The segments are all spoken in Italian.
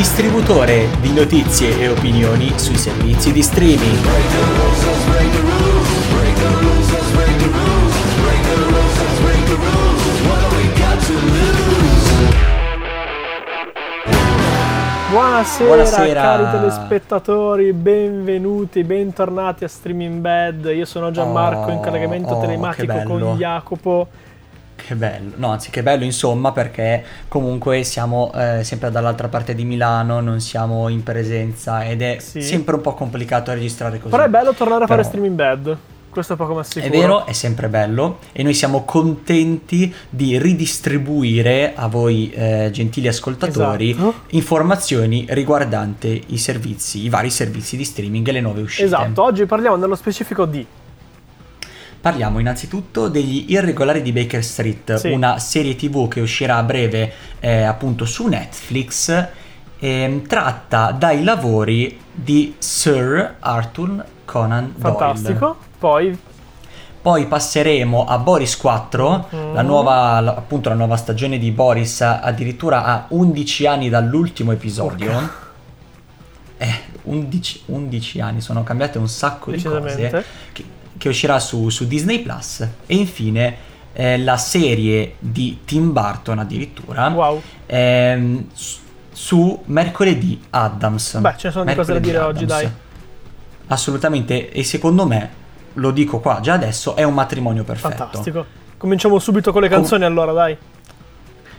distributore di notizie e opinioni sui servizi di streaming. Buonasera, Buonasera. cari telespettatori, benvenuti, bentornati a Streaming Bed. Io sono Gianmarco Oh, in collegamento oh, telematico con Jacopo. Che bello, no anzi che bello insomma perché comunque siamo eh, sempre dall'altra parte di Milano, non siamo in presenza ed è Sì. sempre un po' complicato registrare così. Però è bello tornare a fare Però- Streaming Bed. Questo è poco ma sicuro. È vero, è sempre bello e noi siamo contenti di ridistribuire a voi eh, gentili ascoltatori Esatto. informazioni riguardanti i servizi, i vari servizi di streaming e le nuove uscite. Esatto, oggi parliamo nello specifico di Parliamo innanzitutto degli Irregolari di Baker Street, Sì. una serie tv che uscirà a breve eh, appunto su Netflix, ehm, tratta dai lavori di Sir Arthur Conan Doyle. fantastico. Poi Poi passeremo a Boris 4, Mhm. la nuova, la- appunto la nuova stagione di Boris addirittura a 11 anni dall'ultimo episodio. Eh, 11, 11 anni, sono cambiate un sacco di cose che, che uscirà su, su Disney Plus. E infine eh, la serie di Tim Burton addirittura Wow. ehm, su mercoledì Adams. Beh, ce ne sono di cose da dire oggi, Addams. dai. Assolutamente, e secondo me, lo dico qua già adesso, è un matrimonio perfetto. Fantastico. Cominciamo subito con le canzoni allora, dai.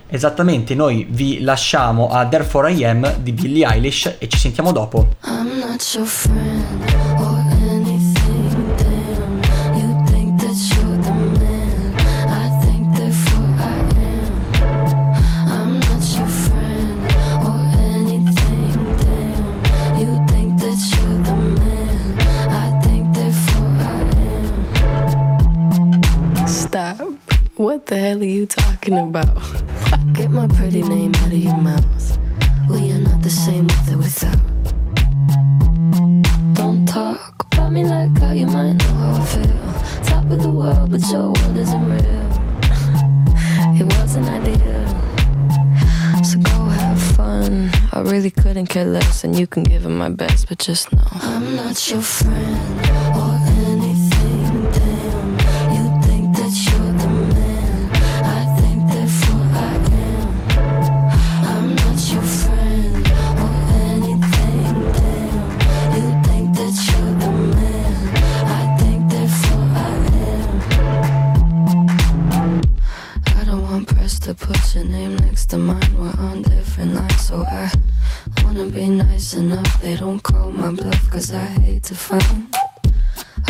Esattamente, noi vi lasciamo a Therefore I Am di Billie Eilish e ci sentiamo dopo. I'm not your friend talking about? Get my pretty name out of your mouth. We are not the same with or without. Don't talk about me like how you might know how I feel. Top of the world, but your world isn't real. It wasn't ideal. So go have fun. I really couldn't care less, and you can give it my best, but just know I'm not your friend to find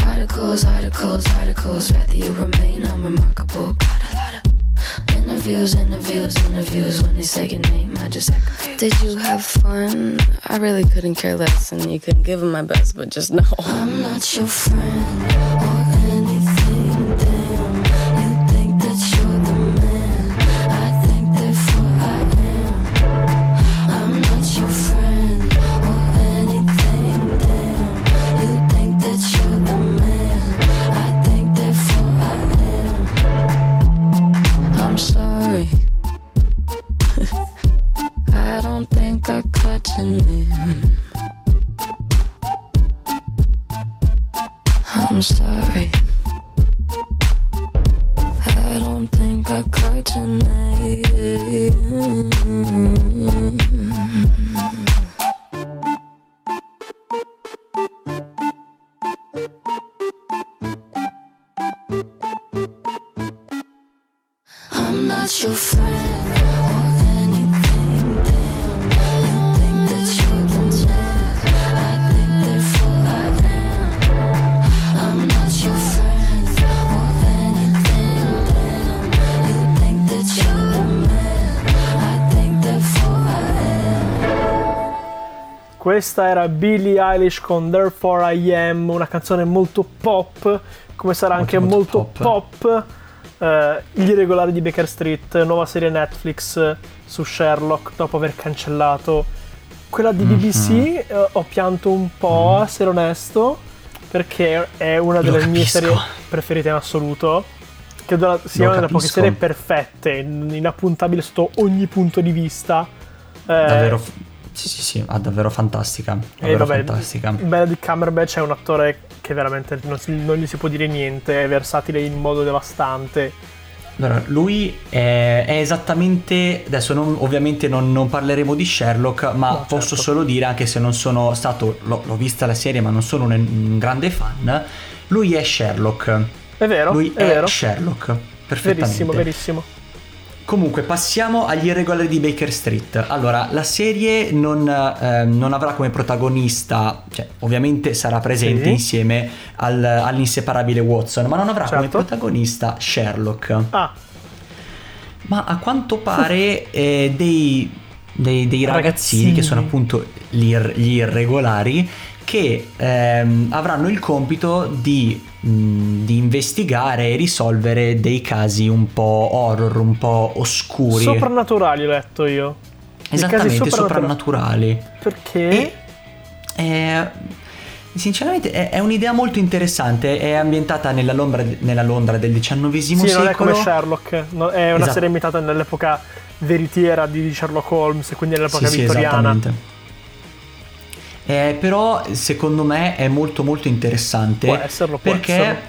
articles, articles, articles. Rather you remain unremarkable. Got a lot of interviews, interviews, interviews. When they say your name, I just act. Did you have fun? I really couldn't care less, and you couldn't give them my best, but just know I'm not your friend caught your Questa era Billie Eilish con Therefore I Am, una canzone molto pop, come sarà anche Molto, molto, molto pop. eh, Gli irregolari di Baker Street, nuova serie Netflix eh, su Sherlock dopo aver cancellato quella di BBC. eh, ho pianto un po', a essere onesto, perché è una delle mie serie preferite in assoluto. Credo sia Lo una delle poche serie perfette, inappuntabile sotto ogni punto di vista. Eh, Davvero Sì, sì, sì, ah, davvero fantastica. E Davvero vabbè, fantastica. di Cumberbatch è un attore che veramente non, non gli si può dire niente, è versatile in modo devastante. Allora, lui è, è esattamente. Adesso non- ovviamente non, non parleremo di Sherlock, ma No, posso certo. solo dire, anche se non sono stato. L'ho, l'ho vista la serie, ma non sono un, un grande fan. Lui è Sherlock. È vero, Lui è, vero. Sherlock. Perfettamente. Verissimo, verissimo. Comunque, passiamo agli irregolari di Baker Street. Allora, la serie non, eh, non avrà come protagonista, cioè, ovviamente sarà presente Sì. insieme al- all'inseparabile Watson, ma non avrà come Certo. protagonista Sherlock. Ah, Ma a quanto pare eh, dei, dei- dei ragazzini, Ragazzini. che sono appunto gli, ir- gli irregolari che ehm, avranno il compito di, di investigare e risolvere dei casi un po' horror, un po' oscuri. soprannaturali ho letto io. Esattamente, soprannaturali. soprannaturali. Perché? E eh, sinceramente è, è un'idea molto interessante, è ambientata nella Londra, nella Londra del XIX sì, secolo. non è come Sherlock, no, è una Esatto. serie ambientata nell'epoca veritiera di Sherlock Holmes, quindi nell'epoca Sì, sì, vittoriana. esattamente. Eh, però secondo me è molto molto interessante Può esserlo, può perché, esserlo.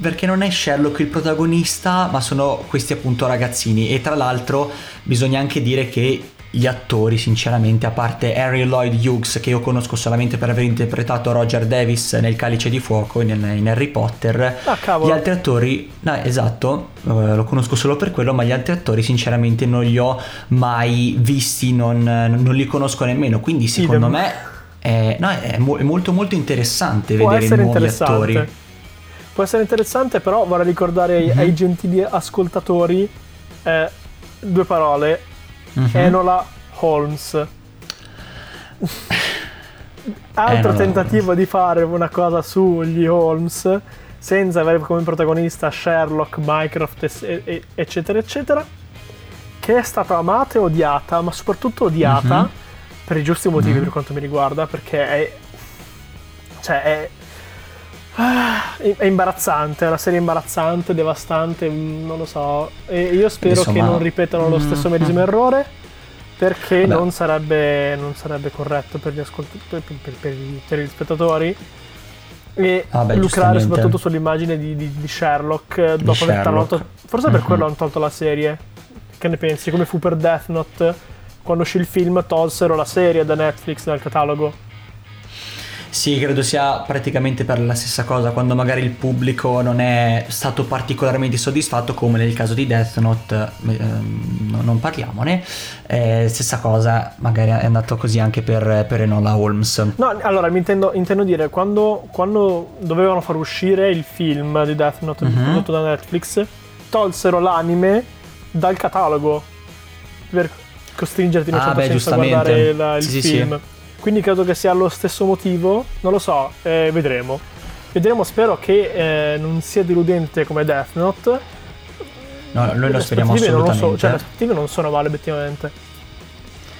perché non è Sherlock il protagonista ma sono questi appunto ragazzini e tra l'altro bisogna anche dire che gli attori sinceramente a parte Harry Lloyd Hughes che io conosco solamente per aver interpretato Roger Davis nel Calice di Fuoco in, in Harry Potter Ah, gli altri attori, no, esatto, eh, lo conosco solo per quello, ma gli altri attori sinceramente non li ho mai visti, non, non li conosco nemmeno, quindi secondo Idem. me è, no, è mo- è molto molto interessante Può vedere nuovi interessante. attori. Può essere interessante, però vorrei ricordare ai, Mhm. ai gentili ascoltatori eh, due parole. Mhm. Enola Holmes. Altro Enola tentativo di fare una cosa sugli Holmes senza avere come protagonista Sherlock, Mycroft, e- e- eccetera, eccetera. Che è stata amata e odiata, ma soprattutto odiata Mhm. Per i giusti motivi Mhm. per quanto mi riguarda, perché è. cioè è. ah, È imbarazzante, è una serie imbarazzante, devastante, mm, non lo so. E io spero che Insomma, non ripetano lo stesso mm, medesimo mm. errore. Perché non sarebbe, non sarebbe corretto per gli, ascolt- per, per- per per gli spettatori. E Vabbè, lucrare giustamente. soprattutto sull'immagine di, di- di Sherlock eh, dopo aver tolto. Forse per Mhm. quello hanno tolto la serie. Che ne pensi? Come fu per Death Note? Quando uscì il film tolsero la serie da Netflix dal catalogo. Sì, credo sia praticamente per la stessa cosa, quando magari il pubblico non è stato particolarmente soddisfatto, come nel caso di Death Note, ehm, no- non parliamone. Eh, stessa cosa, magari è andato così anche per, per Enola Holmes. No, allora mi intendo, intendo dire, quando, quando dovevano far uscire il film di Death Note Mhm. prodotto da Netflix, tolsero l'anime dal catalogo per costringerti in un Ah, certo beh, senso a guardare la- il Sì, sì, film. Quindi credo che sia lo stesso motivo, non lo so, eh, vedremo. Vedremo, spero che eh, non sia deludente come Death Note. No, noi lo speriamo aspettative non assolutamente. so, cioè le aspettative non sono male obiettivamente.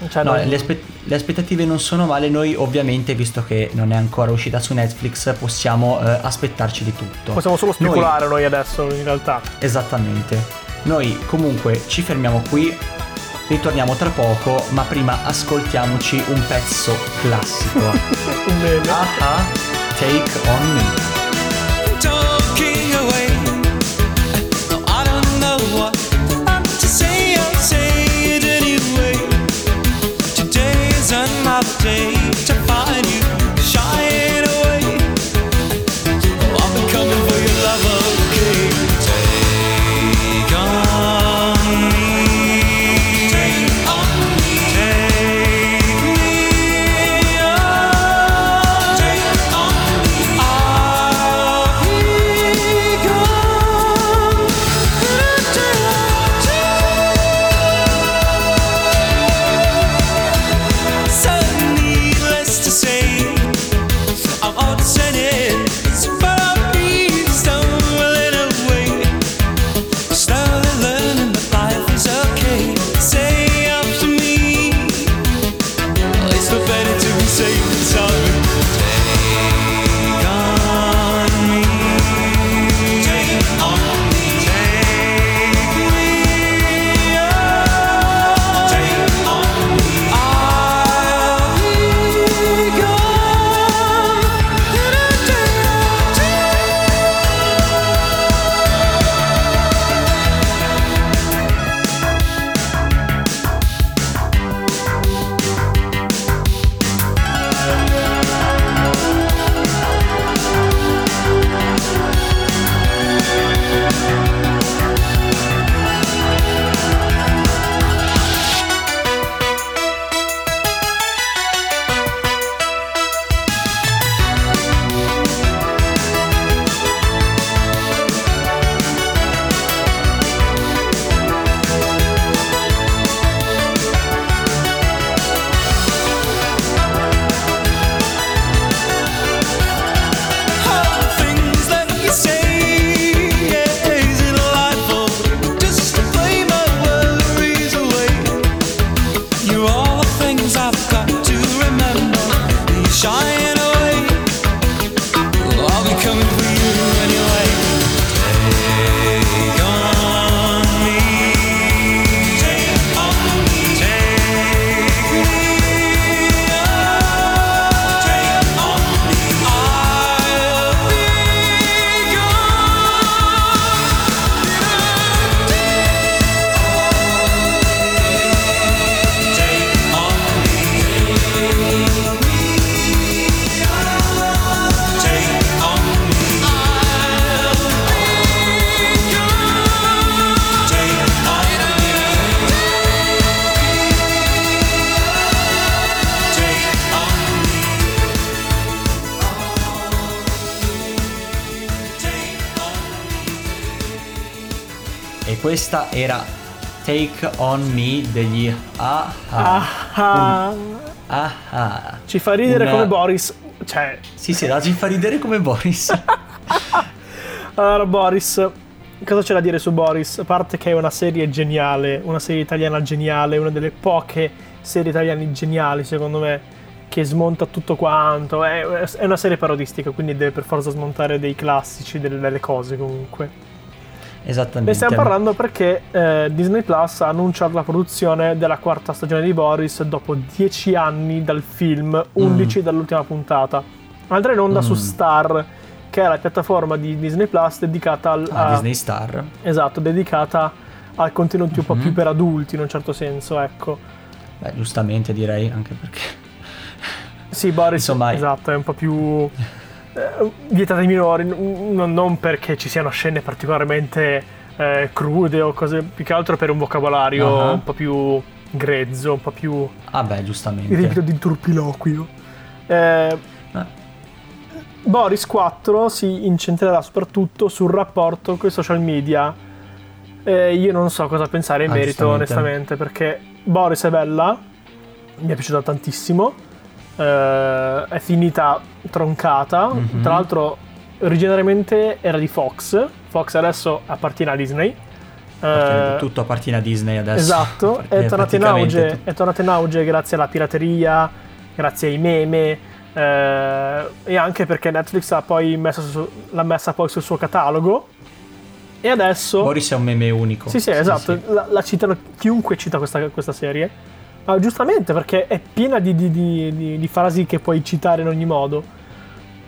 Cioè, No, non- le, aspe- le aspettative non sono male, noi ovviamente, visto che non è ancora uscita su Netflix, possiamo eh, aspettarci di tutto. possiamo solo Noi- speculare noi adesso in realtà. Esattamente. Noi comunque ci fermiamo qui, ritorniamo tra poco, ma prima ascoltiamoci un pezzo classico. Bene. ah ah, Take On Me. Questa era Take On Me degli Ah Ah. Ah, Ah ah. ci fa ridere Una- come Boris. Cioè, Sì, sì, la ci fa ridere come Boris. allora Boris, cosa c'è da dire su Boris? A parte che è una serie geniale, una serie italiana geniale, una delle poche serie italiane geniali secondo me, che smonta tutto quanto. È, è una serie parodistica, quindi deve per forza smontare dei classici, delle belle cose comunque. Esattamente. Ne stiamo parlando perché eh, Disney Plus ha annunciato la produzione della quarta stagione di Boris dopo 10 anni dal film, 11 dall'ultima puntata. Andrà in onda su Mm. Star, che è la piattaforma di Disney Plus dedicata al, Ah, a- Disney Star. esatto, dedicata a contenuti un po' più per adulti in un certo senso, ecco. Beh, giustamente direi, anche perché... Sì, Boris, Insomma, esatto, è un po' più eh, vietata ai minori, n- n- non perché ci siano scene particolarmente eh, crude o cose, più che altro per un vocabolario Ah. un po' più grezzo, un po' più Ah beh, giustamente. riempito di turpiloquio. Eh, Eh, Boris 4 si incentrerà soprattutto sul rapporto con i social media. Eh, io non so cosa pensare in Ah, merito, onestamente, perché Boris è bella, mi è piaciuta tantissimo. Eh, è finita troncata. Mhm. Tra l'altro, originariamente era di Fox. Fox adesso appartiene a Disney. appartiene- Eh, tutto appartiene a Disney adesso. Esatto, è tornato, in auge, è tornato in auge grazie alla pirateria, grazie ai meme eh, e anche perché Netflix ha poi messo su- l'ha messa poi sul suo catalogo e adesso... Boris è un meme unico. Sì, sì, esatto, sì. La, la citano, chiunque cita questa, questa serie, ma giustamente perché è piena di, di- di- di- frasi che puoi citare in ogni modo.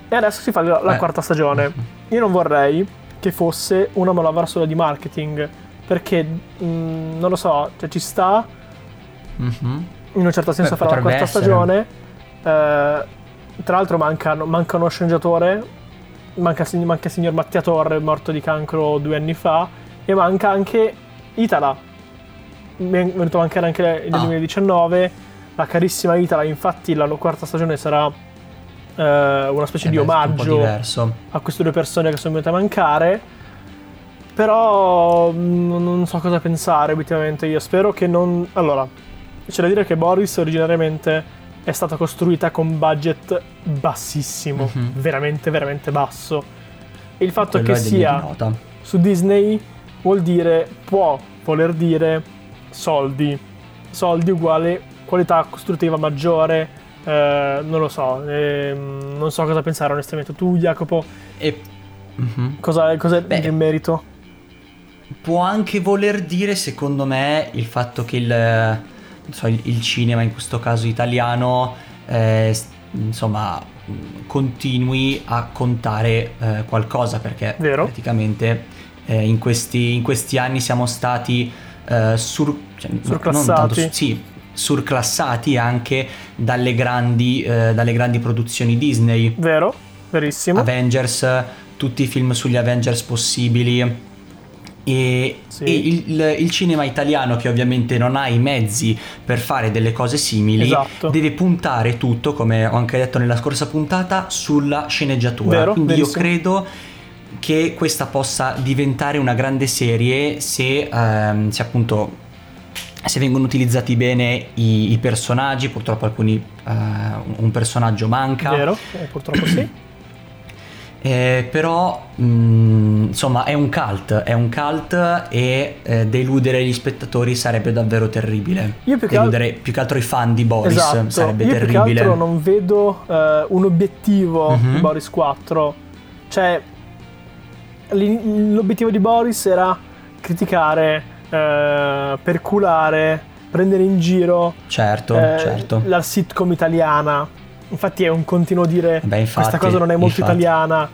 E adesso si fa la, la Eh. quarta stagione. Io non vorrei che fosse una manovra solo di marketing, perché mh, non lo so, cioè ci sta Mhm. in un certo senso Beh, fare la quarta essere. stagione. Eh, tra l'altro mancano, manca uno sceneggiatore, manca, manca il signor Mattia Torre, morto di cancro due anni fa, e manca anche Itala. Mi è venuto a mancare anche nel Ah. 2019. La carissima Itala, infatti, la quarta stagione sarà eh, una specie Eh di beh, omaggio a queste due persone che sono venute a mancare. Però mh, non so cosa pensare obiettivamente. Io spero che non. Allora, c'è da dire che Boris originariamente è stata costruita con budget bassissimo, Mhm. veramente, veramente basso. E il fatto Quello che sia su Disney vuol dire, può voler dire soldi. Soldi uguale qualità costruttiva maggiore. eh, non lo so, ehm, non so cosa pensare onestamente. Tu, Jacopo, E Mhm. Cosa, cosa Beh. in merito? può anche voler dire, secondo me, il fatto che il, non so, il, il cinema, in questo caso italiano, eh, insomma, continui a contare eh, qualcosa perché Vero. praticamente eh, in, questi, in questi anni siamo stati eh, sur, cioè, no, non tanto Surclassati. su- sì, surclassati anche dalle grandi, eh, dalle grandi produzioni Disney. Vero? Verissimo. Avengers, tutti i film sugli Avengers possibili. E, Sì. e il, il cinema italiano, che ovviamente non ha i mezzi per fare delle cose simili, Esatto. deve puntare tutto, come ho anche detto nella scorsa puntata, sulla sceneggiatura. Vero, Quindi verissimo. io credo che questa possa diventare una grande serie se, ehm, se appunto se vengono utilizzati bene i, i personaggi, purtroppo alcuni eh, un personaggio manca. Vero? Eh, purtroppo sì. Eh, però mh, insomma è un cult, è un cult e eh, deludere gli spettatori sarebbe davvero terribile. Io più che al- deludere più che altro i fan di Boris esatto. sarebbe Io più che terribile. altro non vedo eh, un obiettivo Mhm. di Boris 4. Cioè, l'obiettivo di Boris era criticare, eh, perculare, prendere in giro Certo, eh, certo. la sitcom italiana. Infatti è un continuo dire Beh, infatti, questa cosa non è molto infatti. italiana.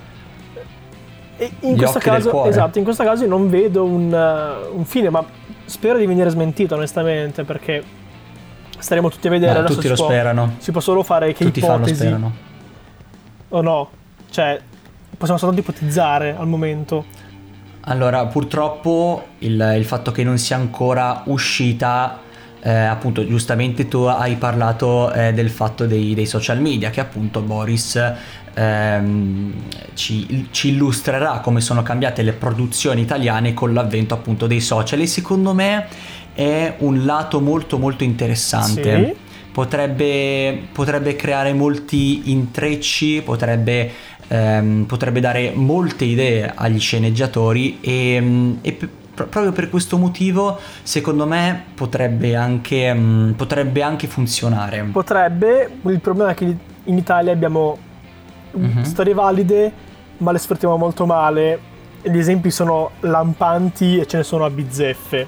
E in questo caso, esatto, in questo caso io non vedo un, eh, un fine, ma spero di venire smentito onestamente perché staremo tutti a vedere. Adesso tutti si lo può- sperano. Si può solo fare che Tutti i fan lo ipotesi sperano. o no? Cioè, possiamo soltanto ipotizzare al momento. Allora, purtroppo il, il fatto che non sia ancora uscita, eh, appunto, giustamente tu hai parlato eh, del fatto dei, dei social media, che appunto Boris ehm, ci, ci illustrerà come sono cambiate le produzioni italiane con l'avvento appunto dei social e secondo me è un lato molto molto interessante. Sì. Potrebbe, potrebbe creare molti intrecci, potrebbe, ehm, potrebbe dare molte idee agli sceneggiatori e, mm, e p- pro- proprio per questo motivo secondo me potrebbe anche, mm, potrebbe anche funzionare. Potrebbe, il problema è che in Italia abbiamo Mhm. storie valide, ma le sfruttiamo molto male. Gli esempi sono lampanti e ce ne sono a bizzeffe.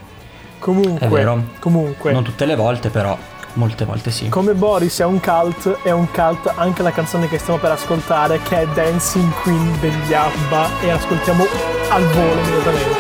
Comunque, È vero. comunque Non tutte le volte però, molte volte sì. come Boris è un cult, è un cult anche la canzone che stiamo per ascoltare, che è Dancing Queen degli ABBA, e ascoltiamo al volo immediatamente.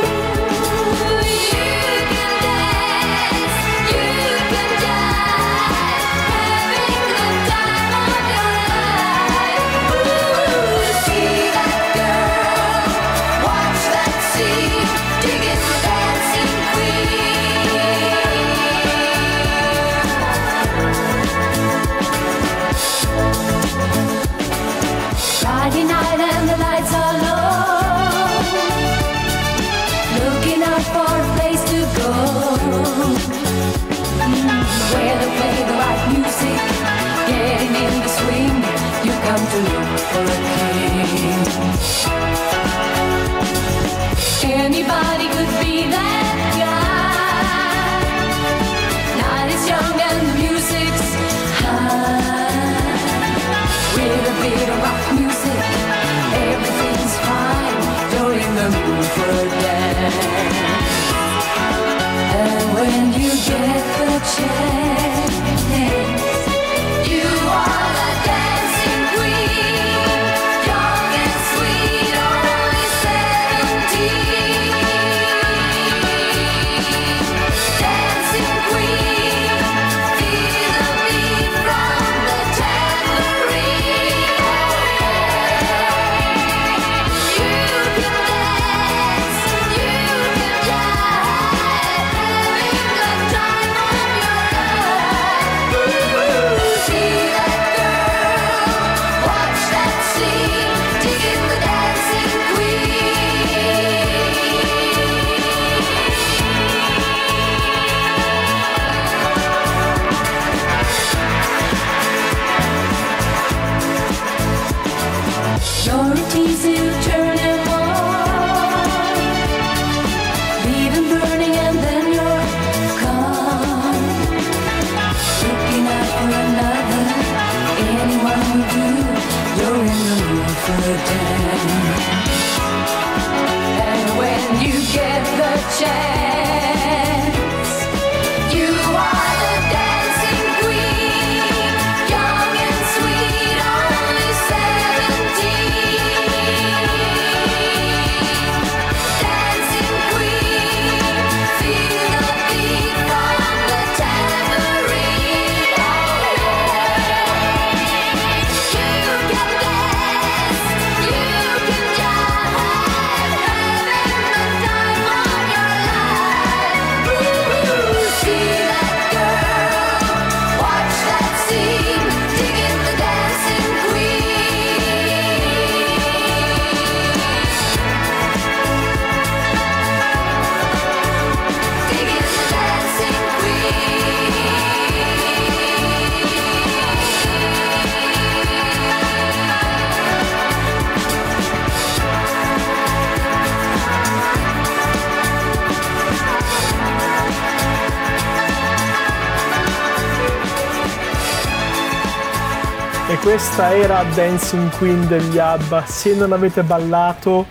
Questa era Dancing Queen degli ABBA. Se non avete ballato,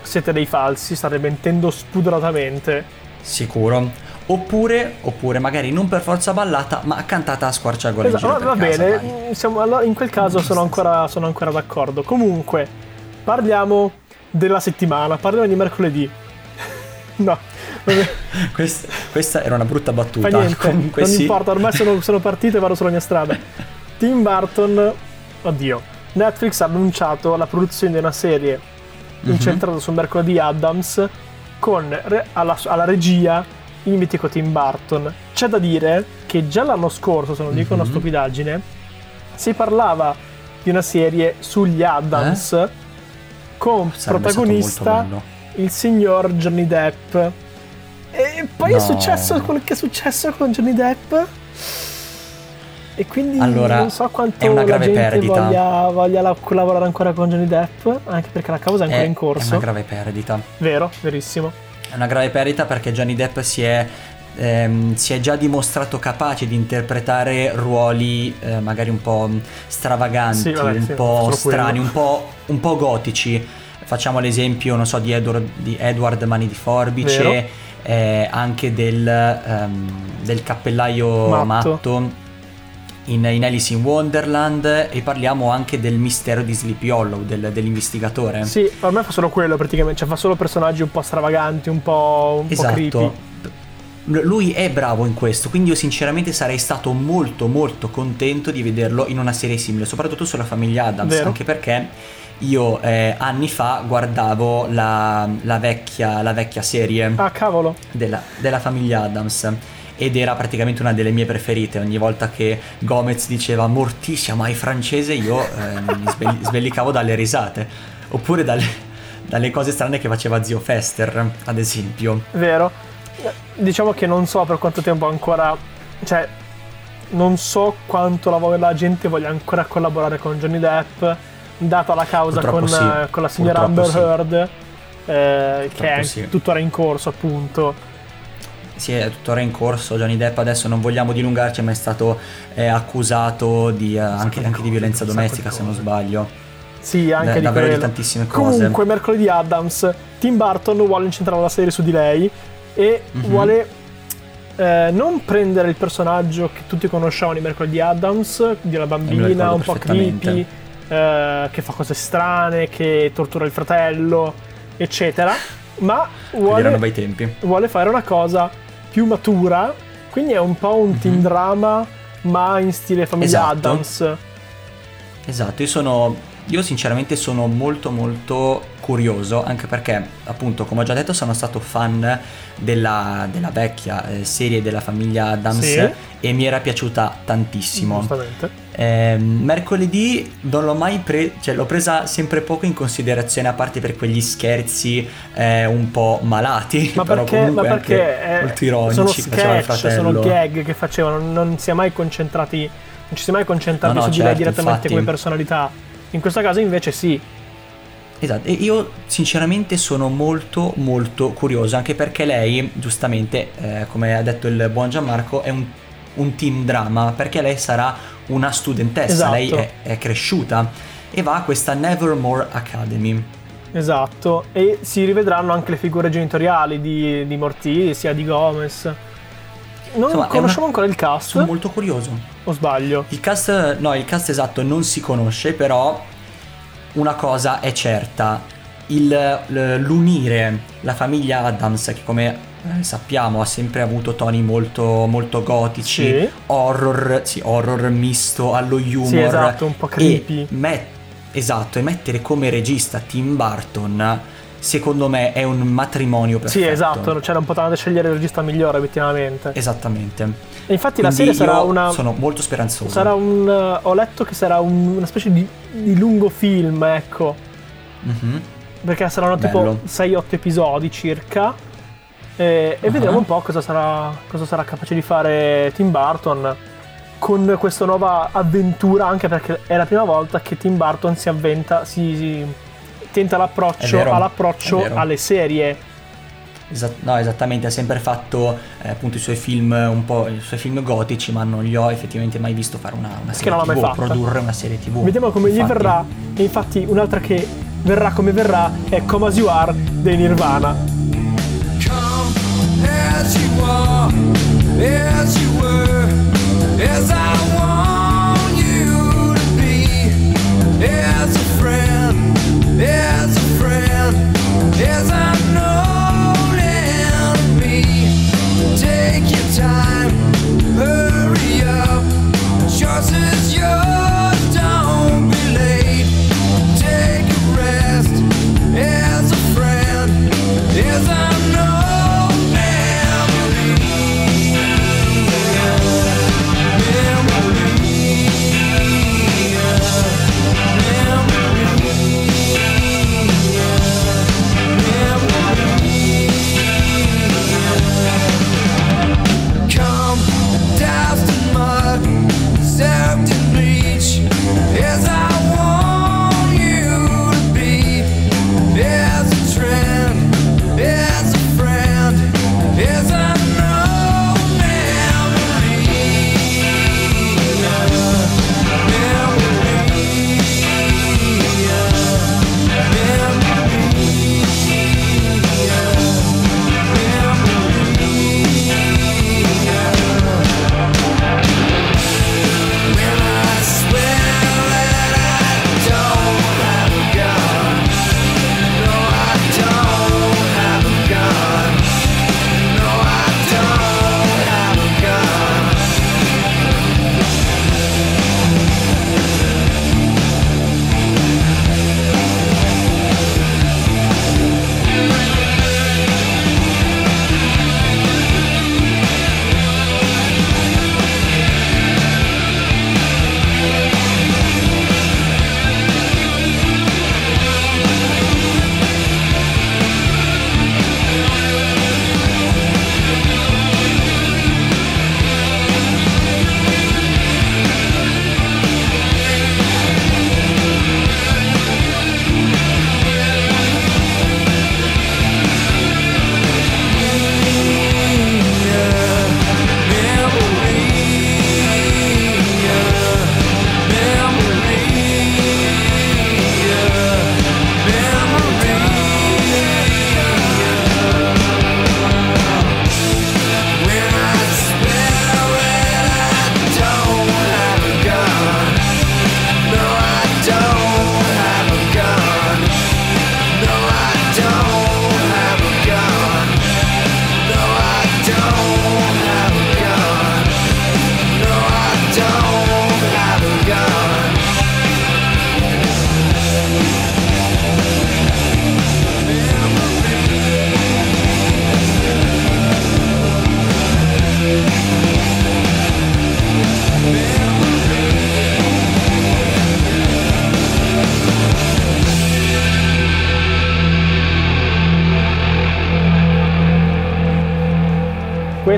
siete dei falsi, state mentendo spudoratamente. Sicuro. Oppure, oppure magari non per forza ballata, ma cantata a squarciagola in Esatto, giro va, va casa, bene, dai. mm, siamo- allora, in quel caso sono ancora, sono ancora d'accordo. Comunque, parliamo della settimana, parliamo di mercoledì. no, Questa, questa era una brutta battuta. fa niente, Comunque non sì. importa, ormai sono, sono partito e vado sulla mia strada. Tim Burton, oddio, Netflix ha annunciato la produzione di una serie Mhm. incentrata su mercoledì Adams con re- alla, alla regia il mitico Tim Burton. C'è da dire che già l'anno scorso, se non dico una Mhm. stupidaggine, si parlava di una serie sugli Adams con Eh? Sarebbe stato protagonista il signor Johnny Depp. E poi è No. successo quel che è successo con Johnny Depp. E quindi Allora, non so quanto è una grave perdita. voglia, voglia la- collaborare ancora con Johnny Depp, anche perché la causa è ancora È, in è corso. una grave perdita. Vero, verissimo. È una grave perdita perché Johnny Depp si è, ehm, si è già dimostrato capace di interpretare ruoli eh, magari un po' stravaganti, Sì, vabbè, un sì, po' strani, un po', un po' gotici. Facciamo l'esempio, non so, di Edward, di Edward Mani di Forbice, eh, anche del, ehm, del cappellaio Matto. matto, in, in Alice in Wonderland e parliamo anche del mistero di Sleepy Hollow, del- dell'investigatore. Sì, per me fa solo quello praticamente, cioè fa solo personaggi un po' stravaganti, un po', un po' creepy. Esatto. L- Lui è bravo in questo, quindi io sinceramente sarei stato molto molto contento di vederlo in una serie simile, soprattutto sulla famiglia Adams, Vero. anche perché io eh, anni fa guardavo la, la vecchia, la vecchia serie Ah, cavolo. della, della famiglia Adams ed era praticamente una delle mie preferite. Ogni volta che Gomez diceva morticia mai francese io eh, mi sbelli- sbellicavo dalle risate, oppure dalle, dalle cose strane che faceva zio Fester, ad esempio. Vero. Diciamo che non so per quanto tempo ancora. Cioè, non so quanto la, la gente voglia ancora collaborare con Johnny Depp, data la causa con, sì. eh, con la signora Purtroppo Amber sì. Heard, eh, che è sì. tuttora in corso, appunto. Sì, è tuttora in corso. Johnny Depp adesso non vogliamo dilungarci, ma è stato eh, accusato di, eh, anche, di anche di violenza domestica, se non sbaglio. Sì, anche Da- di davvero di tantissime cose. Comunque, mercoledì Adams, Tim Burton vuole incentrare la serie su di lei e Mhm. vuole eh, non prendere il personaggio che tutti conosciamo di mercoledì Adams, di una bambina un po' creepy, eh, che fa cose strane, che tortura il fratello, eccetera. Ma vuole, tempi. vuole fare una cosa più matura, quindi è un po' un teen drama, ma in stile famiglia. Esatto. Adams. Esatto, io sono. Io sinceramente sono molto molto curioso, anche perché appunto, come ho già detto, sono stato fan della, della vecchia eh, serie della famiglia Adams Sì. e mi era piaciuta tantissimo. Giustamente. Ehm, mercoledì non l'ho mai preso, cioè l'ho presa sempre poco in considerazione, a parte per quegli scherzi eh, un po' malati, Ma però perché, ma comunque perché anche eh, molto ironici. sono che faceva il sketch, sono fratello. gag che facevano, non si è mai concentrati, non ci si è mai concentrati No, no, su di lei certo, direttamente infatti. come personalità. In questo caso invece sì, Esatto, e io sinceramente sono molto molto curioso, anche perché lei, giustamente, eh, come ha detto il buon Gianmarco, è un, un team drama, perché lei sarà una studentessa, Esatto. lei è, è cresciuta e va a questa Nevermore Academy. esatto. E si rivedranno anche le figure genitoriali di, di Morty, sia di Gomez. Non Insomma, conosciamo una- ancora il cast, Sono molto curioso. o sbaglio? Il cast, no, il cast esatto non si conosce, però una cosa è certa, il- l'unire la famiglia Adams, che come eh, sappiamo ha sempre avuto toni molto, molto gotici, Sì. horror, sì, horror misto allo humor. Sì, esatto, un po' creepy. E met- esatto, e mettere come regista Tim Burton, secondo me è un matrimonio perfetto. Sì, esatto, c'era un po' tanto da scegliere il regista migliore, effettivamente. Esattamente. E infatti la Quindi serie sarà una... Sono molto speranzoso. Sarà un... eh, ho letto che sarà un- una specie di, di lungo film, ecco. Mhm. Perché saranno tipo Bello. 6-8 episodi circa. E, e Ah. vedremo un po' cosa sarà, cosa sarà capace di fare Tim Burton con questa nuova avventura, anche perché è la prima volta che Tim Burton si avventa, si, si tenta l'approccio, vero, all'approccio alle serie. Esa- no, esattamente, ha sempre fatto eh, appunto i suoi film un po' i suoi film gotici, ma non gli ho effettivamente mai visto fare una, una serie TV, fatta. produrre una serie TV. Vediamo come gli Infatti- verrà. E infatti un'altra che verrà come verrà è Come As You Are dei Nirvana. Take your time, hurry up. Choice is yours,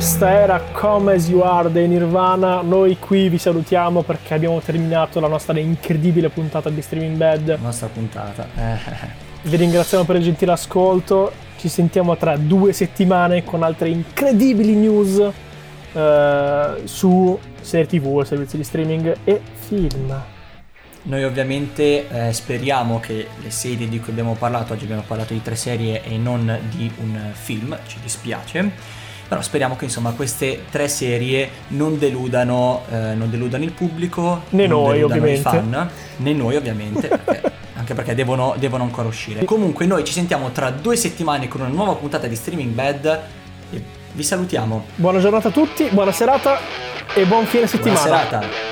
Questa era Come As You Are dei Nirvana. Noi qui vi salutiamo perché abbiamo terminato la nostra incredibile puntata di Streaming Bed. La nostra puntata. Eh, Vi ringraziamo per il gentile ascolto. Ci sentiamo tra due settimane con altre incredibili news eh, su serie TV, servizi di streaming e film. Noi ovviamente eh, speriamo che le serie di cui abbiamo parlato, oggi abbiamo parlato di tre serie e non di un film, ci dispiace, però speriamo che insomma queste tre serie non deludano, eh, non deludano il pubblico, Né non noi, ovviamente. i fan, né noi ovviamente, perché- anche perché devono, devono ancora uscire. Comunque noi ci sentiamo tra due settimane con una nuova puntata di Streaming Bed e vi salutiamo. Buona giornata a tutti, buona serata e buon fine Buona settimana. serata.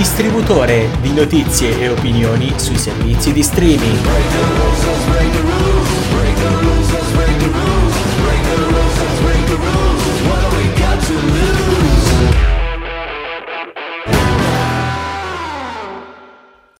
Distributore di notizie e opinioni sui servizi di streaming. What do we got to lose?